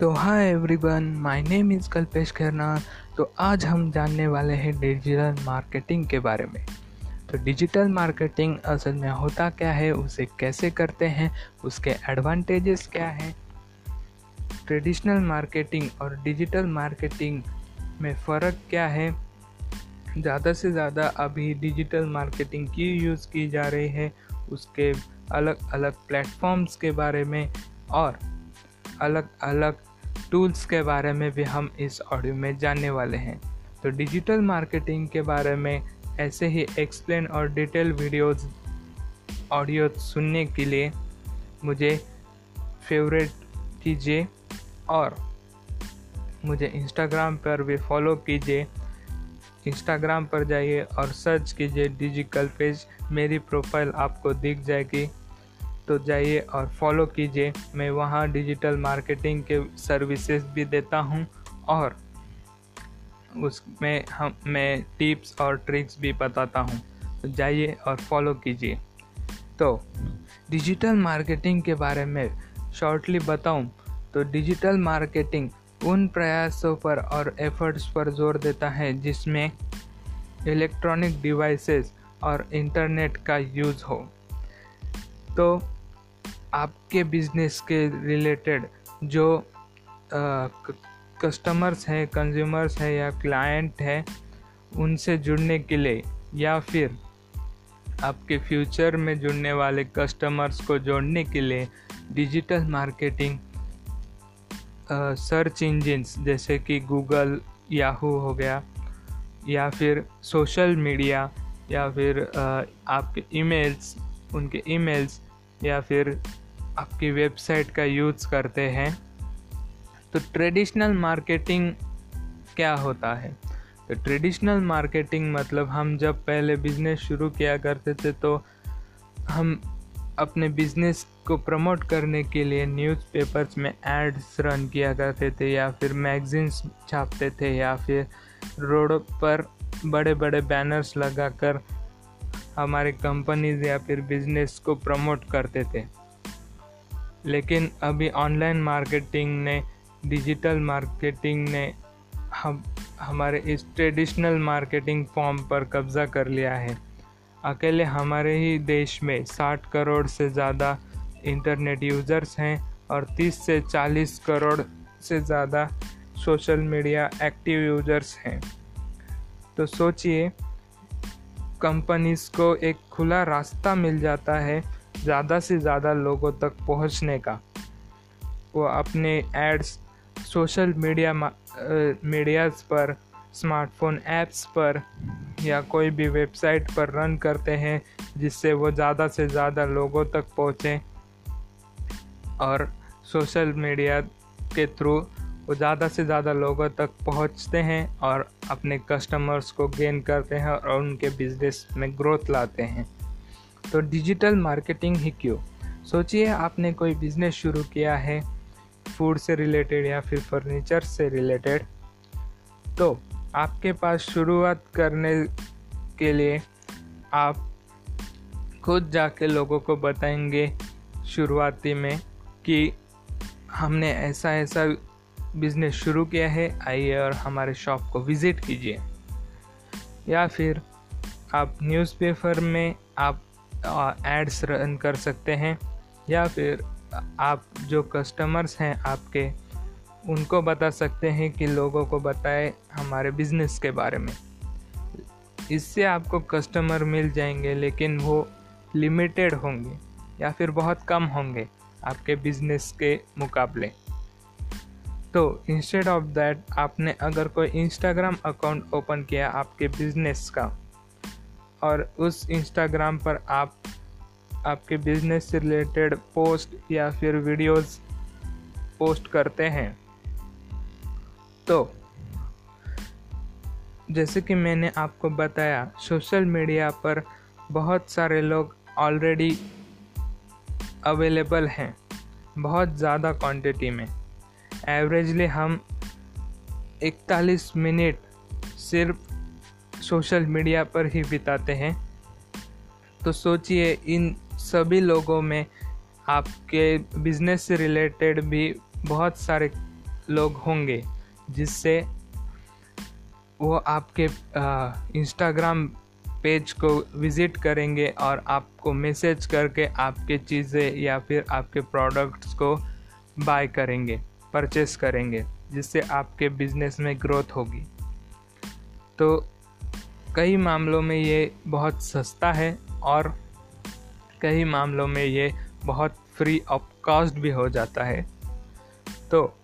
तो hi everyone my name is Kalpesh Khairna तो आज हम जानने वाले हैं डिजिटल मार्केटिंग के बारे में। तो डिजिटल मार्केटिंग असल में होता क्या है, उसे कैसे करते हैं, उसके एडवांटेजेस क्या हैं? ट्रेडिशनल मार्केटिंग और डिजिटल मार्केटिंग में फ़र्क क्या है? ज़्यादा से ज़्यादा अभी डिजिटल मार्केटिंग की यूज़ की जा रही है, उसके अलग अलग प्लेटफॉर्म्स के बारे में और अलग अलग टूल्स के बारे में भी हम इस ऑडियो में जानने वाले हैं। तो डिजिटल मार्केटिंग के बारे में ऐसे ही एक्सप्लेन और डिटेल वीडियोस ऑडियो सुनने के लिए मुझे फेवरेट कीजिए और मुझे इंस्टाग्राम पर भी फॉलो कीजिए। इंस्टाग्राम पर जाइए और सर्च कीजिए डिजिटल पेज मेरी प्रोफ़ाइल आपको दिख जाएगी। तो जाइए और फॉलो कीजिए। मैं वहाँ डिजिटल मार्केटिंग के सर्विसेज़ भी देता हूँ और उसमें हम, मैं टिप्स और ट्रिक्स भी बताता हूँ। तो जाइए और फॉलो कीजिए। तो डिजिटल मार्केटिंग के बारे में शॉर्टली बताऊँ। तो डिजिटल मार्केटिंग उन प्रयासों पर और एफर्ट्स पर ज़ोर देता है जिसमें इलेक्ट्रॉनिक डिवाइसेस और इंटरनेट का यूज़ हो। तो आपके बिज़नेस के रिलेटेड जो कस्टमर्स हैं कंज्यूमर्स हैं या क्लाइंट हैं, उनसे जुड़ने के लिए या फिर आपके फ्यूचर में जुड़ने वाले कस्टमर्स को जोड़ने के लिए डिजिटल मार्केटिंग सर्च इंजिन्स जैसे कि गूगल याहू हो गया या फिर सोशल मीडिया या फिर आपके ईमेल्स उनके ईमेल्स या फिर आपकी वेबसाइट का यूज़ करते हैं तो ट्रेडिशनल मार्केटिंग क्या होता है? तो ट्रेडिशनल मार्केटिंग मतलब हम जब पहले बिज़नेस शुरू किया करते थे तो हम अपने बिज़नेस को प्रमोट करने के लिए न्यूज़पेपर्स में एड्स रन किया करते थे, या फिर मैगजीन्स छापते थे, या फिर रोड पर बड़े बड़े बैनर्स लगाकर हमारे कंपनीज़ या फिर बिज़नेस को प्रमोट करते थे। लेकिन अभी ऑनलाइन मार्केटिंग ने डिजिटल मार्केटिंग ने हम, हमारे इस ट्रेडिशनल मार्केटिंग फॉर्म पर कब्ज़ा कर लिया है। अकेले हमारे ही देश में 60 करोड़ से ज़्यादा इंटरनेट यूज़र्स हैं और 30 से 40 करोड़ से ज़्यादा सोशल मीडिया एक्टिव यूज़र्स हैं। तो सोचिए कंपनीज़ को एक खुला रास्ता मिल जाता है ज़्यादा से ज़्यादा लोगों तक पहुँचने का। वो अपने एड्स सोशल मीडिया मीडियाज़ पर स्मार्टफ़ोन ऐप्स पर या कोई भी वेबसाइट पर रन करते हैं जिससे वो ज़्यादा से ज़्यादा लोगों तक पहुँचें। और सोशल मीडिया के थ्रू वो ज़्यादा से ज़्यादा लोगों तक पहुँचते हैं और अपने कस्टमर्स को गेन करते हैं और उनके बिज़नेस में ग्रोथ लाते हैं। तो डिजिटल मार्केटिंग ही क्यों? सोचिए, आपने कोई बिज़नेस शुरू किया है फ़ूड से रिलेटेड या फिर फर्नीचर से रिलेटेड तो आपके पास शुरुआत करने के लिए आप खुद जाके लोगों को बताएँगे शुरुआती में कि हमने ऐसा ऐसा बिज़नेस शुरू किया है, आइए और हमारे शॉप को विज़िट कीजिए। या फिर आप न्यूज़पेपर में आप एड्स रन कर सकते हैं, या फिर आप जो कस्टमर्स हैं आपके, उनको बता सकते हैं कि लोगों को बताएँ हमारे बिज़नेस के बारे में। इससे आपको कस्टमर मिल जाएँगे, लेकिन वो लिमिटेड होंगे या फिर बहुत कम होंगे आपके बिज़नेस के मुकाबले। तो इंस्टेड ऑफ़ दैट आपने अगर कोई इंस्टाग्राम अकाउंट ओपन किया आपके बिज़नेस का, और उस इंस्टाग्राम पर आप, आपके बिज़नेस से रिलेटेड पोस्ट या फिर वीडियोस पोस्ट करते हैं तो जैसे कि मैंने आपको बताया सोशल मीडिया पर बहुत सारे लोग ऑलरेडी अवेलेबल हैं, बहुत ज़्यादा क्वांटिटी में। एवरेजली हम 41 मिनट सिर्फ़ सोशल मीडिया पर ही बिताते हैं। तो सोचिए, इन सभी लोगों में आपके बिज़नेस से रिलेटेड भी बहुत सारे लोग होंगे, जिससे वो आपके इंस्टाग्राम पेज को विज़िट करेंगे और आपको मैसेज करके आपके चीज़ें या फिर आपके प्रोडक्ट्स को बाय करेंगे। परचेस करेंगे, जिससे आपके बिज़नेस में ग्रोथ होगी। तो कई मामलों में ये बहुत सस्ता है और कई मामलों में ये बहुत फ्री ऑफ़ कॉस्ट भी हो जाता है। तो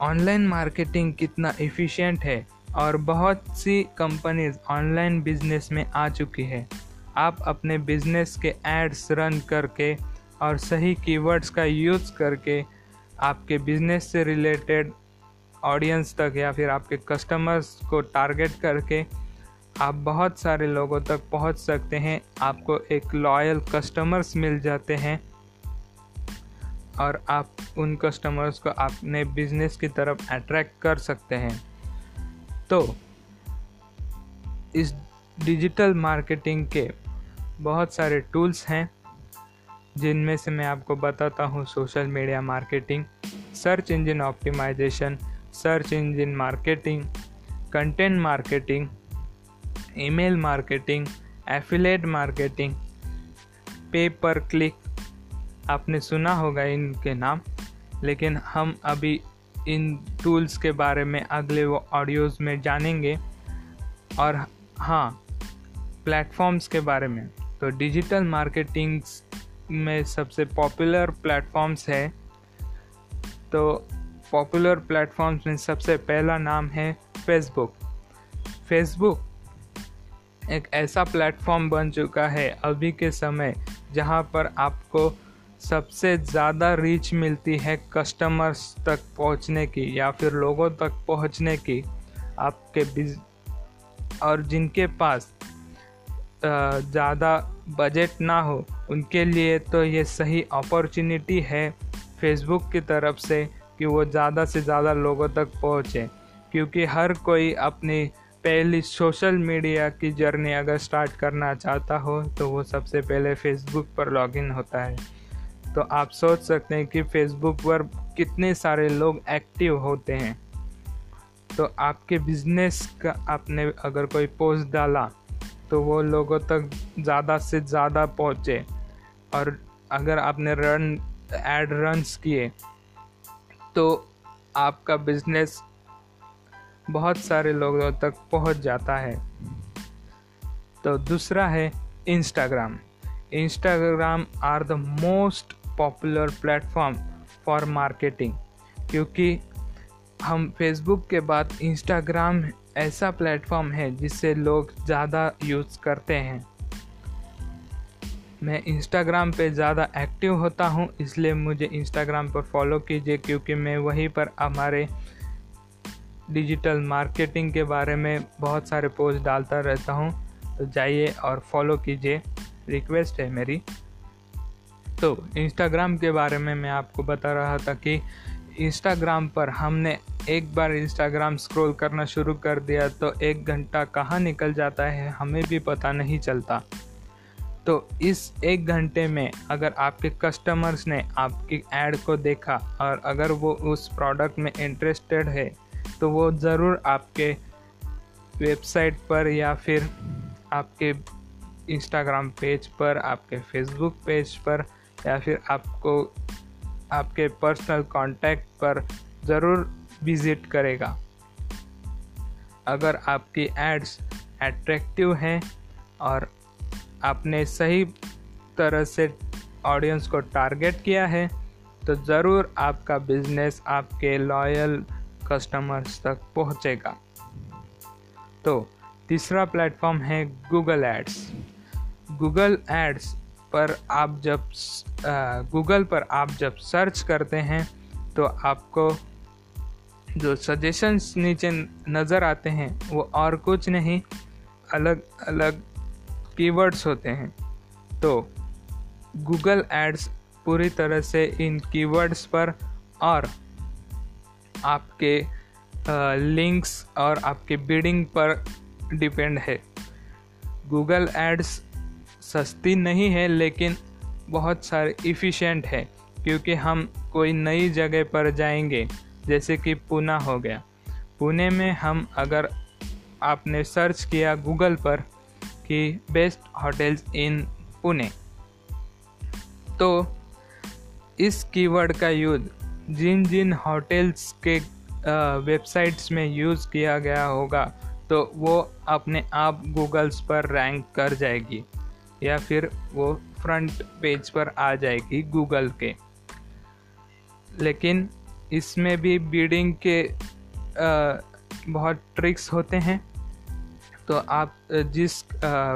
ऑनलाइन मार्केटिंग कितना एफिशिएंट है और बहुत सी कंपनीज़ ऑनलाइन बिज़नेस में आ चुकी है। आप अपने बिज़नेस के एड्स रन करके और सही कीवर्ड्स का यूज़ करके आपके बिज़नेस से रिलेटेड ऑडियंस तक या फिर आपके कस्टमर्स को टारगेट करके आप बहुत सारे लोगों तक पहुँच सकते हैं। आपको एक लॉयल कस्टमर्स मिल जाते हैं और आप उन कस्टमर्स को अपने बिज़नेस की तरफ़ अट्रैक्ट कर सकते हैं। तो इस डिजिटल मार्केटिंग के बहुत सारे टूल्स हैं। जिनमें से मैं आपको बताता हूँ social media marketing, search engine optimization, search engine marketing, content marketing, email marketing, affiliate marketing pay per click, आपने सुना होगा इनके नाम, लेकिन हम अभी इन टूल्स के बारे में अगले वो ऑडियोज़ में जानेंगे। और हाँ प्लेटफॉर्म्स के बारे में तो डिजिटल मार्केटिंग में सबसे पॉपुलर प्लेटफॉर्म्स है। तो पॉपुलर प्लेटफॉर्म्स में सबसे पहला नाम है फेसबुक फेसबुक एक ऐसा प्लेटफॉर्म बन चुका है अभी के समय जहाँ पर आपको सबसे ज़्यादा रीच मिलती है कस्टमर्स तक पहुँचने की या फिर लोगों तक पहुँचने की। आपके बिज और जिनके पास ज़्यादा बजट ना हो उनके लिए तो ये सही अपॉर्चुनिटी है फेसबुक की तरफ़ से कि वो ज़्यादा से ज़्यादा लोगों तक पहुँचे। क्योंकि हर कोई अपनी पहली सोशल मीडिया की जर्नी अगर स्टार्ट करना चाहता हो तो वो सबसे पहले फेसबुक पर लॉगिन होता है। तो आप सोच सकते हैं कि फेसबुक पर कितने सारे लोग एक्टिव होते हैं। तो आपके बिज़नेस का आपने अगर कोई पोस्ट डाला तो वो लोगों तक ज़्यादा से ज़्यादा पहुँचे। और अगर आपने रन एड रन्स किए तो आपका बिज़नेस बहुत सारे लोगों तक पहुँच जाता है। तो दूसरा है Instagram Instagram are the most popular platform for marketing क्योंकि हम फेसबुक के बाद इंस्टाग्राम ऐसा प्लेटफॉर्म है जिससे लोग ज़्यादा यूज़ करते हैं। मैं इंस्टाग्राम पे ज़्यादा एक्टिव होता हूँ, इसलिए मुझे इंस्टाग्राम पर फॉलो कीजिए, क्योंकि मैं वहीं पर हमारे डिजिटल मार्केटिंग के बारे में बहुत सारे पोस्ट डालता रहता हूँ। तो जाइए और फॉलो कीजिए। रिक्वेस्ट है मेरी। तो इंस्टाग्राम के बारे में मैं आपको बता रहा था कि इंस्टाग्राम पर हमने एक बार इंस्टाग्राम स्क्रॉल करना शुरू कर दिया तो एक घंटा कहाँ निकल जाता है, हमें भी पता नहीं चलता। तो इस एक घंटे में अगर आपके कस्टमर्स ने आपकी ऐड को देखा और अगर वो उस प्रोडक्ट में इंटरेस्टेड है तो वो ज़रूर आपके वेबसाइट पर या फिर आपके इंस्टाग्राम पेज पर, आपके फेसबुक पेज पर या फिर आपको आपके पर्सनल कांटेक्ट पर ज़रूर विज़िट करेगा। अगर आपकी एड्स एट्रैक्टिव हैं और आपने सही तरह से ऑडियंस को टारगेट किया है तो ज़रूर आपका बिज़नेस आपके लॉयल कस्टमर्स तक पहुंचेगा। तो तीसरा प्लेटफॉर्म है गूगल एड्स गूगल एड्स पर आप जब गूगल पर आप जब सर्च करते हैं तो आपको जो सजेशंस नीचे नज़र आते हैं, वो और कुछ नहीं अलग अलग कीवर्ड्स होते हैं। तो गूगल एड्स पूरी तरह से इन कीवर्ड्स पर और आपके लिंक्स और आपके बिडिंग पर डिपेंड है। गूगल एड्स सस्ती नहीं है, लेकिन बहुत सारे इफ़िशेंट है, क्योंकि हम कोई नई जगह पर जाएँगे, जैसे कि पूना हो गया। पुणे में हम अगर आपने सर्च किया गूगल पर कि बेस्ट होटल्स इन पुणे। तो इस कीवर्ड का यूज़ जिन जिन होटल्स के वेबसाइट्स में यूज़ किया गया होगा तो वो अपने आप गूगल्स पर रैंक कर जाएगी या फिर वो फ्रंट पेज पर आ जाएगी गूगल के। लेकिन इसमें भी बीडिंग के आ, बहुत ट्रिक्स होते हैं। तो आप जिस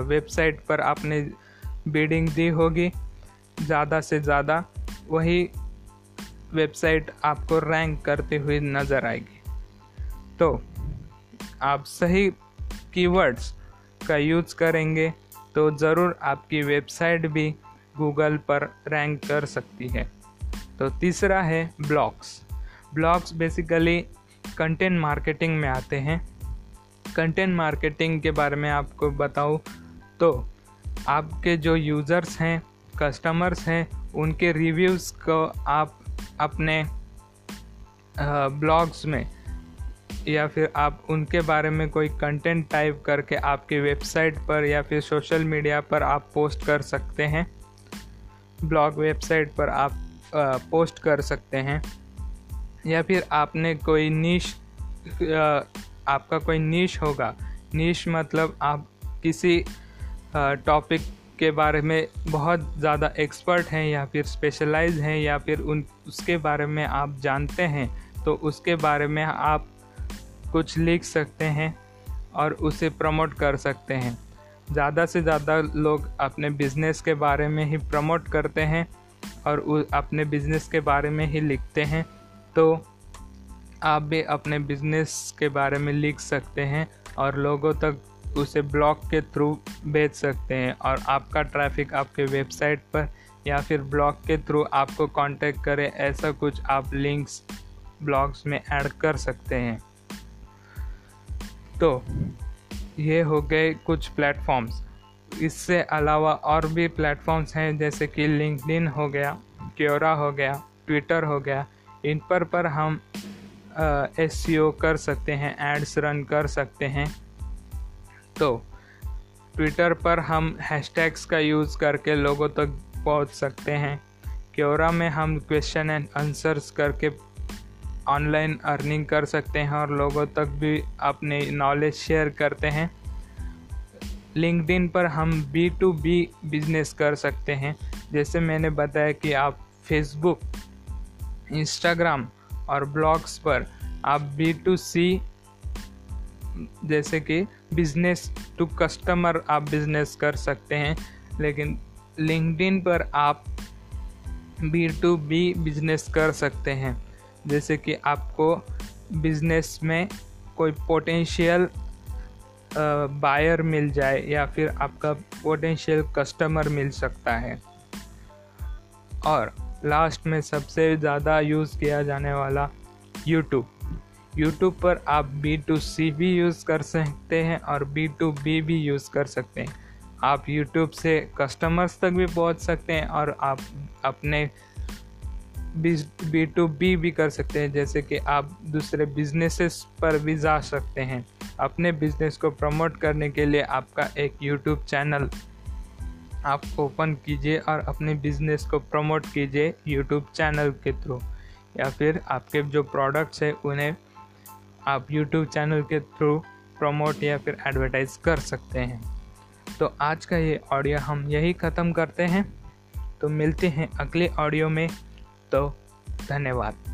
वेबसाइट पर आपने बीडिंग दी होगी, ज़्यादा से ज़्यादा वही वेबसाइट आपको रैंक करते हुए नज़र आएगी। तो आप सही कीवर्ड्स का यूज़ करेंगे तो ज़रूर आपकी वेबसाइट भी गूगल पर रैंक कर सकती है। तो तीसरा है blogs blogs basically content marketing में आते हैं। कंटेंट मार्केटिंग के बारे में आपको बताऊँ तो आपके जो यूज़र्स हैं कस्टमर्स हैं उनके रिव्यूज़ को आप अपने ब्लॉग्स में या फिर आप उनके बारे में कोई कंटेंट टाइप करके आपके वेबसाइट पर या फिर सोशल मीडिया पर आप पोस्ट कर सकते हैं। ब्लॉग वेबसाइट पर आप आ, पोस्ट कर सकते हैं। या फिर आपने कोई नीश आपका कोई नीश होगा। नीश मतलब आप किसी टॉपिक के बारे में बहुत ज़्यादा एक्सपर्ट हैं या फिर स्पेशलाइज हैं या फिर उन, उसके बारे में आप जानते हैं तो उसके बारे में आप कुछ लिख सकते हैं और उसे प्रमोट कर सकते हैं। ज़्यादा से ज़्यादा लोग अपने बिज़नेस के बारे में ही प्रमोट करते हैं और अपने बिज़नेस के बारे में ही लिखते हैं तो आप भी अपने बिज़नेस के बारे में लिख सकते हैं और लोगों तक उसे ब्लॉग के थ्रू भेज सकते हैं और आपका ट्रैफ़िक आपके वेबसाइट पर या फिर ब्लॉग के थ्रू आपको कांटेक्ट करे, ऐसा कुछ आप लिंक्स ब्लॉग्स में ऐड कर सकते हैं। तो ये हो गए कुछ प्लेटफॉर्म्स इससे अलावा और भी प्लेटफॉर्म्स हैं, जैसे कि लिंकडिन हो गया क्योरा हो गया ट्विटर हो गया। इन पर पर हम एस कर सकते हैं एड्स रन कर सकते हैं। तो ट्विटर पर हम हैशटैग्स का यूज़ करके लोगों तक तो पहुँच सकते हैं। क्योरा में हम क्वेश्चन एंड आंसर्स करके ऑनलाइन अर्निंग कर सकते हैं और लोगों तक भी अपने नॉलेज शेयर करते हैं। लिंकडिन पर हम बी टू बी बिज़नेस कर सकते हैं। जैसे मैंने बताया कि आप फेसबुक इंस्टाग्राम और ब्लॉग्स पर आप बी टू सी जैसे कि बिज़नेस टू कस्टमर आप बिज़नेस कर सकते हैं, लेकिन लिंकडिन पर आप बी टू बी बिज़नेस कर सकते हैं। जैसे कि आपको बिज़नेस में कोई पोटेंशियल बायर मिल जाए या फिर आपका पोटेंशियल कस्टमर मिल सकता है। और लास्ट में सबसे ज़्यादा यूज़ किया जाने वाला यूट्यूब यूट्यूब पर आप बी टू सी भी यूज़ कर सकते हैं और बी टू बी भी यूज़ कर सकते हैं। आप यूट्यूब से कस्टमर्स तक भी पहुँच सकते हैं और आप अपने बी टू बी भी कर सकते हैं, जैसे कि आप दूसरे बिजनेसेस पर भी जा सकते हैं। अपने बिज़नेस को प्रमोट करने के लिए आपका एक यूट्यूब चैनल आप ओपन कीजिए और अपने बिज़नेस को प्रमोट कीजिए यूट्यूब चैनल के थ्रू। या फिर आपके जो प्रोडक्ट्स हैं, उन्हें आप यूट्यूब चैनल के थ्रू प्रमोट या फिर एडवर्टाइज कर सकते हैं। तो आज का ये ऑडियो हम यही ख़त्म करते हैं। तो मिलते हैं अगले ऑडियो में। तो धन्यवाद।